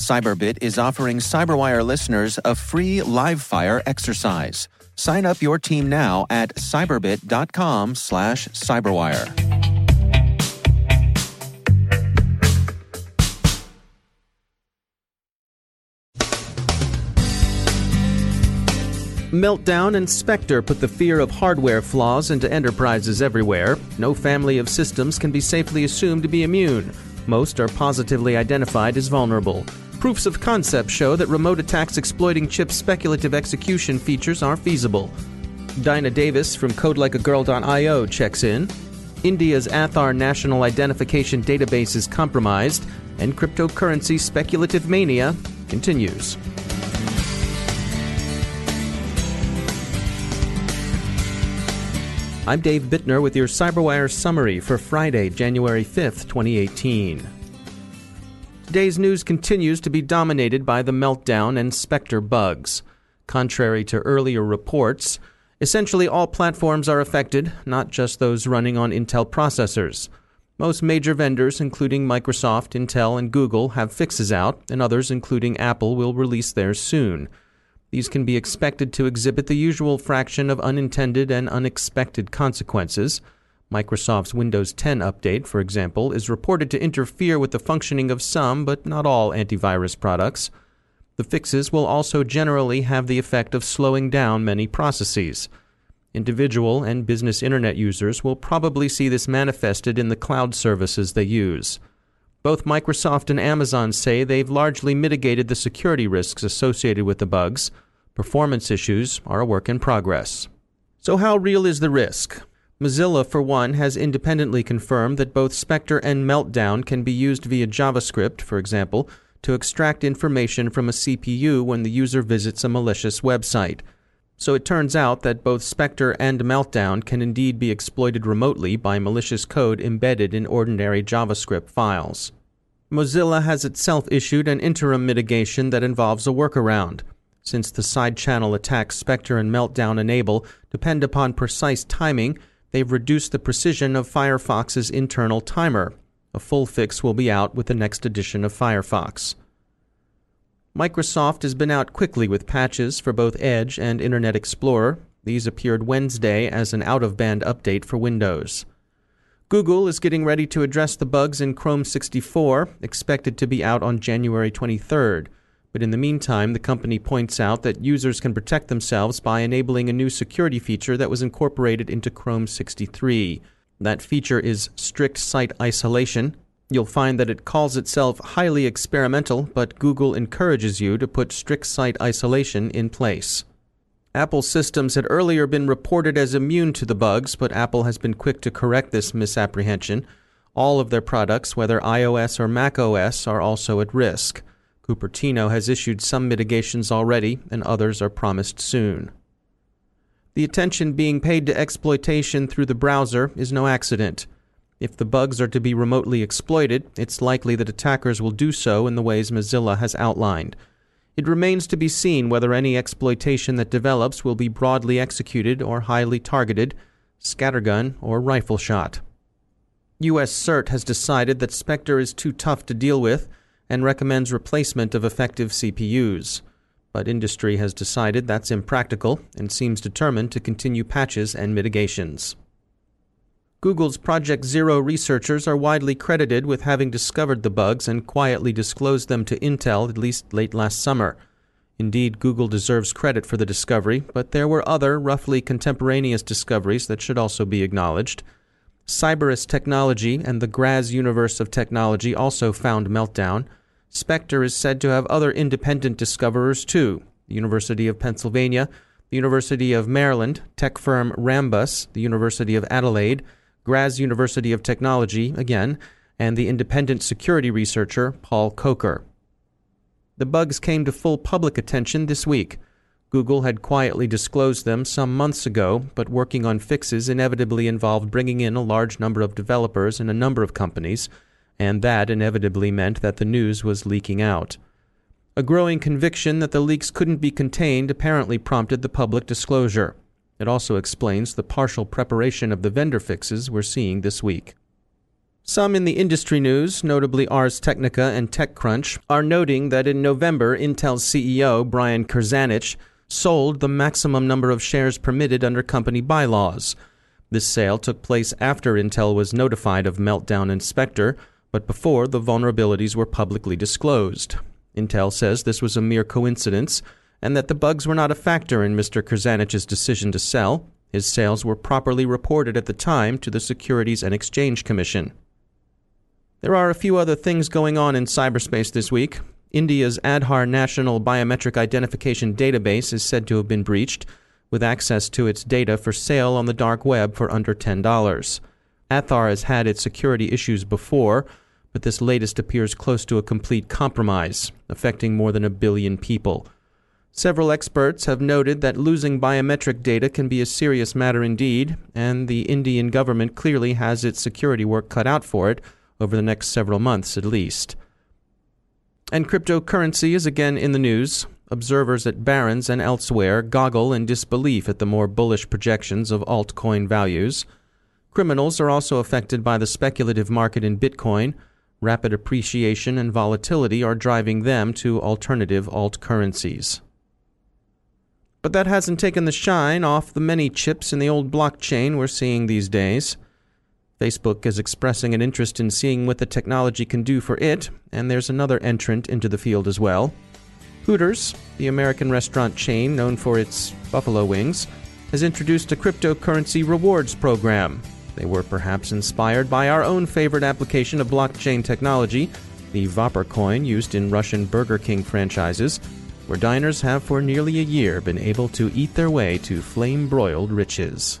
Cyberbit is offering Cyberwire listeners a free live fire exercise. Sign up your team now at cyberbit.com slash cyberwire. Meltdown and Spectre put the fear of hardware flaws into enterprises everywhere. No family of systems can be safely assumed to be immune. Most are positively identified as vulnerable. Proofs of concept show that remote attacks exploiting chip speculative execution features are feasible. Dinah Davis from CodeLikeAGirl.io checks in. India's Aadhaar national identification database is compromised, and cryptocurrency speculative mania continues. I'm Dave Bittner with your CyberWire summary for Friday, January 5th, 2018. Today's news continues to be dominated by the meltdown and Spectre bugs. Contrary to earlier reports, essentially all platforms are affected, not just those running on Intel processors. Most major vendors, including Microsoft, Intel, and Google, have fixes out, and others, including Apple, will release theirs soon. These can be expected to exhibit the usual fraction of unintended and unexpected consequences. Microsoft's Windows 10 update, for example, is reported to interfere with the functioning of some, but not all, antivirus products. The fixes will also generally have the effect of slowing down many processes. Individual and business internet users will probably see this manifested in the cloud services they use. Both Microsoft and Amazon say they've largely mitigated the security risks associated with the bugs. Performance issues are a work in progress. So, how real is the risk? Mozilla, for one, has independently confirmed that both Spectre and Meltdown can be used via JavaScript, for example, to extract information from a CPU when the user visits a malicious website. So it turns out that both Spectre and Meltdown can indeed be exploited remotely by malicious code embedded in ordinary JavaScript files. Mozilla has itself issued an interim mitigation that involves a workaround. Since the side channel attacks Spectre and Meltdown enable depend upon precise timing, they've reduced the precision of Firefox's internal timer. A full fix will be out with the next edition of Firefox. Microsoft has been out quickly with patches for both Edge and Internet Explorer. These appeared Wednesday as an out of band update for Windows. Google is getting ready to address the bugs in Chrome 64, expected to be out on January 23rd. But in the meantime, the company points out that users can protect themselves by enabling a new security feature that was incorporated into Chrome 63. That feature is strict site isolation, You'll find that it calls itself highly experimental, but Google encourages you to put strict site isolation in place. Apple systems had earlier been reported as immune to the bugs, but Apple has been quick to correct this misapprehension. All of their products, whether iOS or macOS, are also at risk. Cupertino has issued some mitigations already, and others are promised soon. The attention being paid to exploitation through the browser is no accident. If the bugs are to be remotely exploited, it's likely that attackers will do so in the ways Mozilla has outlined. It remains to be seen whether any exploitation that develops will be broadly executed or highly targeted, scattergun or rifle shot. US CERT has decided that Spectre is too tough to deal with and recommends replacement of effective CPUs. But industry has decided that's impractical and seems determined to continue patches and mitigations. Google's Project Zero researchers are widely credited with having discovered the bugs and quietly disclosed them to Intel at least late last summer. Indeed, Google deserves credit for the discovery, but there were other, roughly contemporaneous discoveries that should also be acknowledged. Cyberus Technology and the Graz Universe of Technology also found Meltdown. Spectre is said to have other independent discoverers too the University of Pennsylvania, the University of Maryland, tech firm Rambus, the University of Adelaide, Graz University of Technology, again, and the independent security researcher Paul Kocher. The bugs came to full public attention this week. Google had quietly disclosed them some months ago, but working on fixes inevitably involved bringing in a large number of developers and a number of companies, and that inevitably meant that the news was leaking out. A growing conviction that the leaks couldn't be contained apparently prompted the public disclosure. It also explains the partial preparation of the vendor fixes we're seeing this week. Some in the industry news, notably Ars Technica and TechCrunch, are noting that in November, Intel's CEO, Brian Krzanich, sold the maximum number of shares permitted under company bylaws. This sale took place after Intel was notified of Meltdown and Spectre, but before the vulnerabilities were publicly disclosed. Intel says this was a mere coincidence and that the bugs were not a factor in Mr. Krzanich's decision to sell. His sales were properly reported at the time to the Securities and Exchange Commission. There are a few other things going on in cyberspace this week. India's Aadhaar National Biometric Identification Database is said to have been breached, with access to its data for sale on the dark web for under $10. Aadhaar has had its security issues before, but this latest appears close to a complete compromise, affecting more than a billion people. Several experts have noted that losing biometric data can be a serious matter indeed, and the Indian government clearly has its security work cut out for it over the next several months at least. And cryptocurrency is again in the news. Observers at Barron's and elsewhere goggle in disbelief at the more bullish projections of altcoin values. Criminals are also affected by the speculative market in Bitcoin. Rapid appreciation and volatility are driving them to alternative alt currencies. But that hasn't taken the shine off the many chips in the old blockchain we're seeing these days. Facebook is expressing an interest in seeing what the technology can do for it, and there's another entrant into the field as well. Hooters, the American restaurant chain known for its buffalo wings, has introduced a cryptocurrency rewards program. They were perhaps inspired by our own favorite application of blockchain technology, the WhopperCoin used in Russian Burger King franchises, where diners have for nearly a year been able to eat their way to flame broiled riches.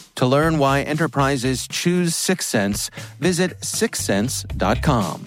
To learn why enterprises choose Syxsense, visit syxsense.com.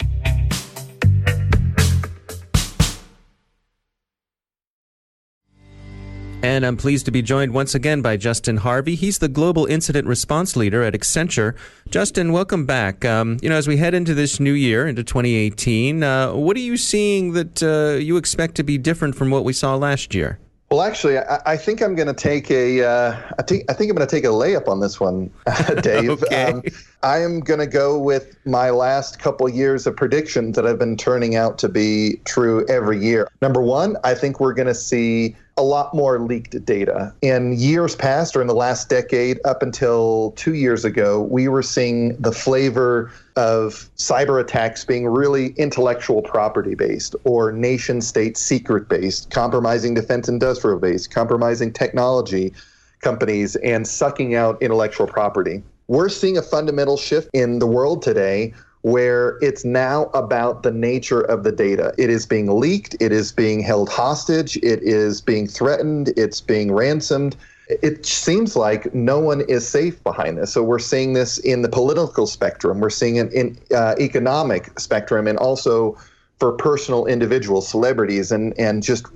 And I'm pleased to be joined once again by Justin Harvey. He's the Global Incident Response Leader at Accenture. Justin, welcome back. Um, you know, as we head into this new year, into 2018, uh, what are you seeing that uh, you expect to be different from what we saw last year? Well, actually, I, I think I'm going to take a. Uh, I think I think I'm going to take a layup on this one, Dave. okay. Um, I am going to go with my last couple years of predictions that have been turning out to be true every year. Number one, I think we're going to see a lot more leaked data. In years past, or in the last decade, up until two years ago, we were seeing the flavor of cyber attacks being really intellectual property based or nation state secret based, compromising defense industrial based, compromising technology companies, and sucking out intellectual property. We're seeing a fundamental shift in the world today where it's now about the nature of the data. It is being leaked, it is being held hostage, it is being threatened, it's being ransomed. It seems like no one is safe behind this. So we're seeing this in the political spectrum, we're seeing it in uh, economic spectrum, and also for personal individuals, celebrities, and and just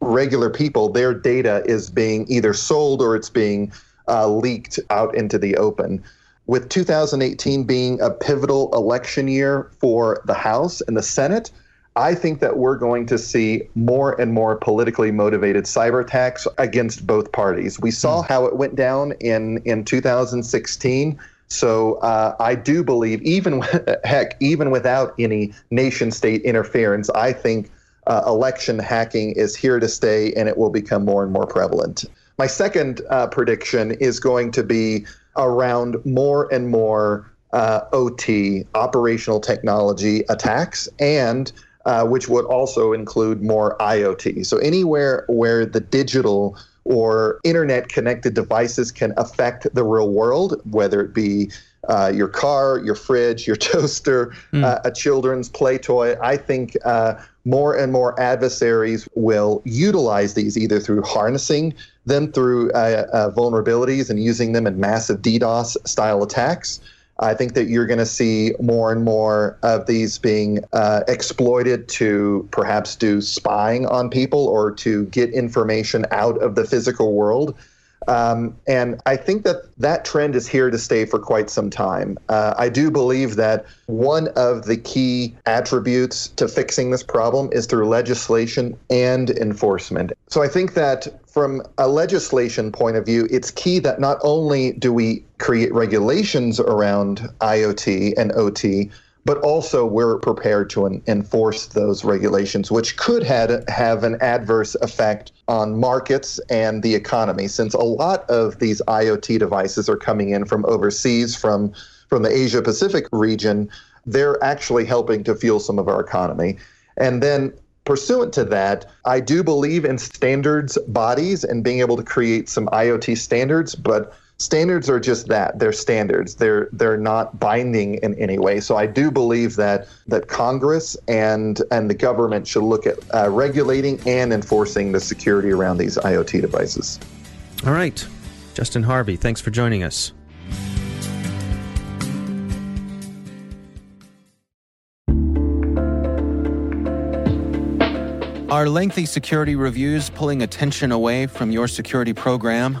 regular people. Their data is being either sold or it's being uh, leaked out into the open with 2018 being a pivotal election year for the House and the Senate, I think that we're going to see more and more politically motivated cyber attacks against both parties. We saw mm. how it went down in, in 2016. So uh, I do believe, even heck, even without any nation state interference, I think uh, election hacking is here to stay and it will become more and more prevalent. My second uh, prediction is going to be around more and more uh, OT, operational technology attacks, and uh, which would also include more IoT. So anywhere where the digital or internet connected devices can affect the real world, whether it be uh, your car, your fridge, your toaster, mm. uh, a children's play toy. I think uh, more and more adversaries will utilize these either through harnessing them through uh, uh, vulnerabilities and using them in massive DDoS style attacks. I think that you're going to see more and more of these being uh, exploited to perhaps do spying on people or to get information out of the physical world um, and I think that that trend is here to stay for quite some time. Uh, I do believe that one of the key attributes to fixing this problem is through legislation and enforcement. So I think that from a legislation point of view, it's key that not only do we create regulations around IoT and OT, but also we're prepared to enforce those regulations, which could had, have an adverse effect on markets and the economy, since a lot of these IoT devices are coming in from overseas, from from the Asia Pacific region. They're actually helping to fuel some of our economy, and then. Pursuant to that, I do believe in standards bodies and being able to create some IoT standards, but standards are just that. They're standards. They're they're not binding in any way. So i do believe that that congress and and the government should look at uh, regulating and enforcing the security around these iot devices. All right. Justin harvey thanks for joining us. Are lengthy security reviews pulling attention away from your security program?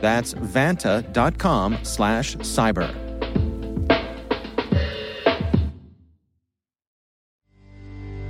That's vanta.com slash cyber.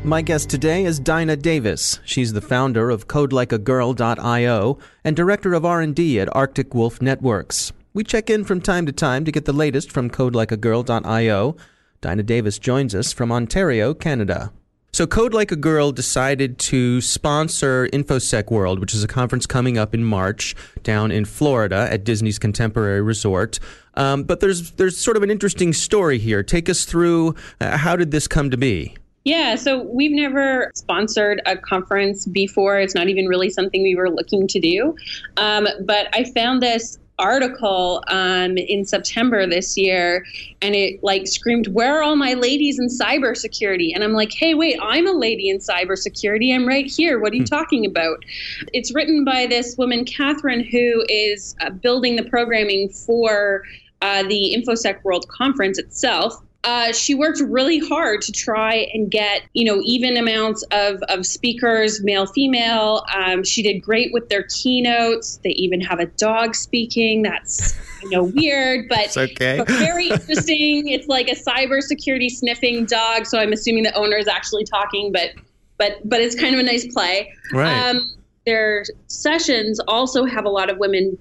My guest today is Dinah Davis. She's the founder of CodeLikeAGirl.io and director of R&D at Arctic Wolf Networks. We check in from time to time to get the latest from CodeLikeAGirl.io. Dinah Davis joins us from Ontario, Canada. So, Code Like a Girl decided to sponsor InfoSec World, which is a conference coming up in March down in Florida at Disney's Contemporary Resort. Um, but there's there's sort of an interesting story here. Take us through uh, how did this come to be? Yeah, so we've never sponsored a conference before. It's not even really something we were looking to do. Um, but I found this article um, in September this year, and it like screamed, "Where are all my ladies in cybersecurity?" And I'm like, "Hey, wait, I'm a lady in cybersecurity. I'm right here. What are you hmm. talking about?" It's written by this woman, Catherine, who is uh, building the programming for uh, the InfoSec World Conference itself. Uh, she worked really hard to try and get you know even amounts of, of speakers male female. Um, she did great with their keynotes. They even have a dog speaking. That's you know weird but, okay. but very interesting. It's like a cybersecurity sniffing dog so i'm assuming the owner is actually talking but but but it's kind of a nice play. Right. Um, their sessions also have a lot of women.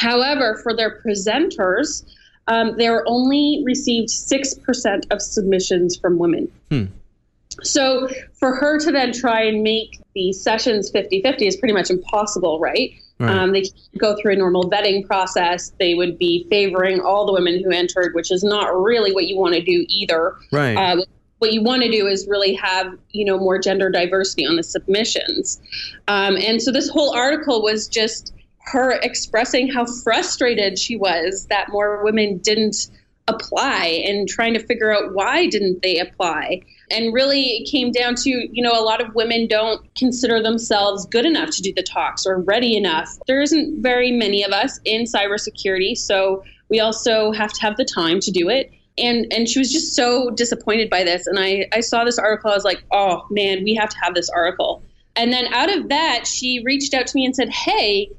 However for their presenters um, there only received 6% of submissions from women. Hmm. So for her to then try and make the sessions 50 50 is pretty much impossible, right? right. Um, they go through a normal vetting process. They would be favoring all the women who entered, which is not really what you want to do either. Right. Uh, what you want to do is really have you know more gender diversity on the submissions um, and so this whole article was just her expressing how frustrated she was that more women didn't apply and trying to figure out why didn't they apply. And really it came down to you know a lot of women don't consider themselves good enough to do the talks or ready enough. There isn't very many of us in cybersecurity so we also have to have the time to do it. And and she was just so disappointed by this. And i i saw this article i was like oh man we have to have this article. And then out of that she reached out to me and said hey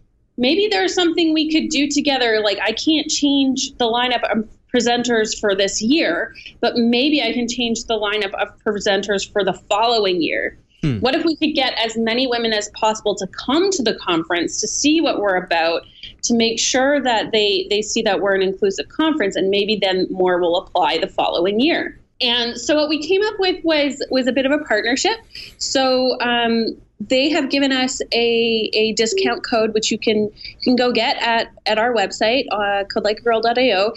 maybe there's something we could do together. Like, I can't change the lineup of presenters for this year, but maybe I can change the lineup of presenters for the following year. Hmm. What if we could get as many women as possible to come to the conference to see what we're about, to make sure that they they see that we're an inclusive conference, and maybe then more will apply the following year. And so what we came up with was was a bit of a partnership. So um, they have given us a, a discount code which you can can go get at at our website uh, codelikeagirl.io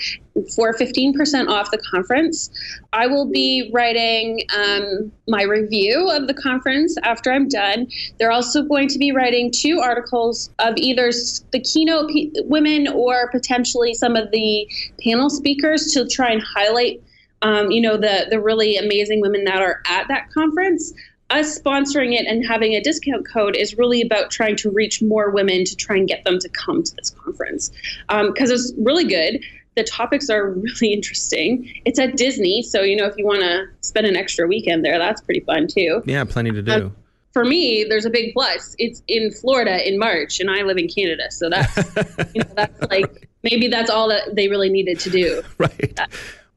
for 15% off the conference. I will be writing um, my review of the conference after i'm done. They're also going to be writing two articles of either the keynote p- women or potentially some of the panel speakers to try and highlight um, you know the the really amazing women that are at that conference us sponsoring it and having a discount code is really about trying to reach more women to try and get them to come to this conference. Because um, it's really good. The topics are really interesting. It's at disney so you know if you want to spend an extra weekend there that's pretty fun too. Yeah plenty to do. um, for me there's a big plus. It's in florida in march and i live in canada so that's you know, that's like maybe that's all that they really needed to do. Right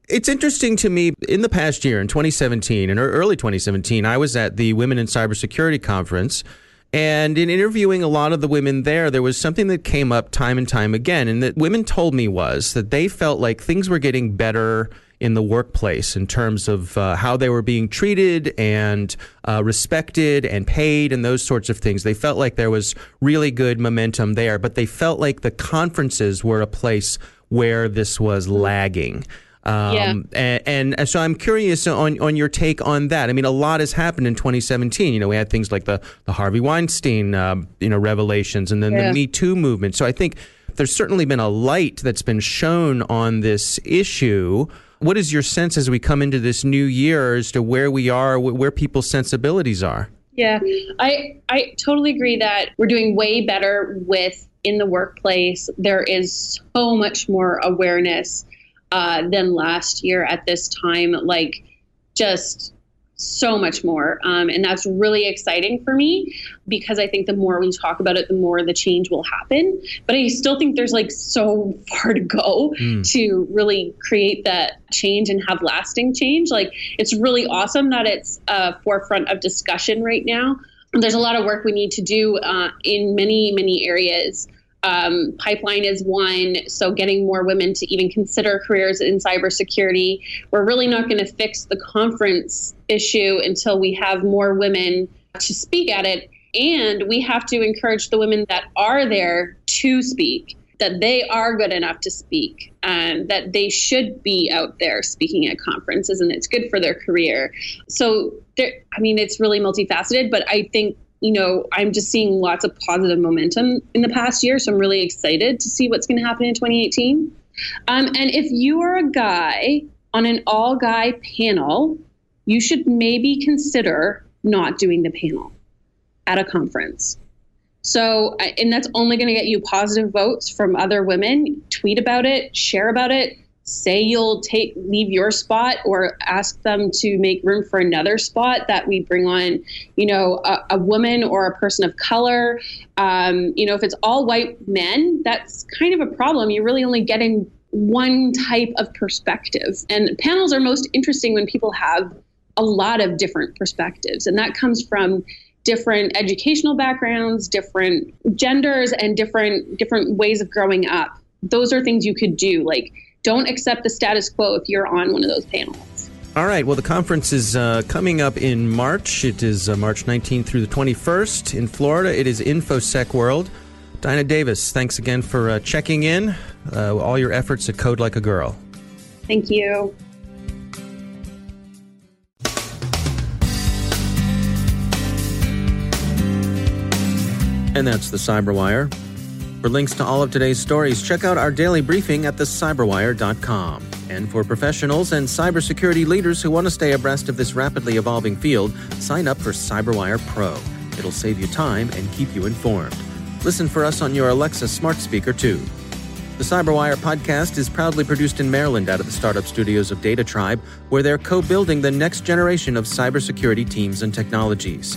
it's interesting to me in the past year, in 2017 and early 2017, I was at the Women in Cybersecurity Conference. And in interviewing a lot of the women there, there was something that came up time and time again. And that women told me was that they felt like things were getting better in the workplace in terms of uh, how they were being treated and uh, respected and paid and those sorts of things. They felt like there was really good momentum there, but they felt like the conferences were a place where this was lagging. Um, yeah. And, and, so I'm curious on, on your take on that. I mean, a lot has happened in 2017. You know, we had things like the, the Harvey Weinstein, uh, you know, revelations and then yeah. the Me Too movement. So I think there's certainly been a light that's been shown on this issue. What is your sense as we come into this new year as to where we are, where people's sensibilities are? Yeah, I I totally agree that we're doing way better with in the workplace. There is so much more awareness uh, than last year at this time. Like, just so much more. Um, and that's really exciting for me because I think the more we talk about it, the more the change will happen. But I still think there's like so far to go mm. to really create that change and have lasting change. Like it's really awesome that it's a forefront of discussion right now. There's a lot of work we need to do uh, in many, many areas Um, pipeline is one. So, getting more women to even consider careers in cybersecurity. We're really not going to fix the conference issue until we have more women to speak at it. And we have to encourage the women that are there to speak that they are good enough to speak and that they should be out there speaking at conferences and it's good for their career. So there I mean it's really multifaceted, but I think you know, I'm just seeing lots of positive momentum in the past year. So I'm really excited to see what's going to happen in 2018. Um, and if you are a guy on an all guy panel, you should maybe consider not doing the panel at a conference. So, and that's only going to get you positive votes from other women. Tweet about it, share about it, say you'll take leave your spot or ask them to make room for another spot that we bring on you know a, a woman or a person of color um, you know if it's all white men that's kind of a problem you're really only getting one type of perspective and panels are most interesting when people have a lot of different perspectives and that comes from different educational backgrounds, different genders, and different different ways of growing up. Those are things you could do. Like, don't accept the status quo if you're on one of those panels. All right. Well, the conference is uh, coming up in March. It is uh, March 19th through the 21st in Florida. It is InfoSec World. Dinah Davis, thanks again for uh, checking in. Uh, all your efforts at Code Like a Girl. Thank you. And that's the Cyberwire. For links to all of today's stories, check out our daily briefing at thecyberwire.com. And for professionals and cybersecurity leaders who want to stay abreast of this rapidly evolving field, sign up for Cyberwire Pro. It'll save you time and keep you informed. Listen for us on your Alexa smart speaker, too. The Cyberwire podcast is proudly produced in Maryland out of the startup studios of DataTribe, where they're co building the next generation of cybersecurity teams and technologies.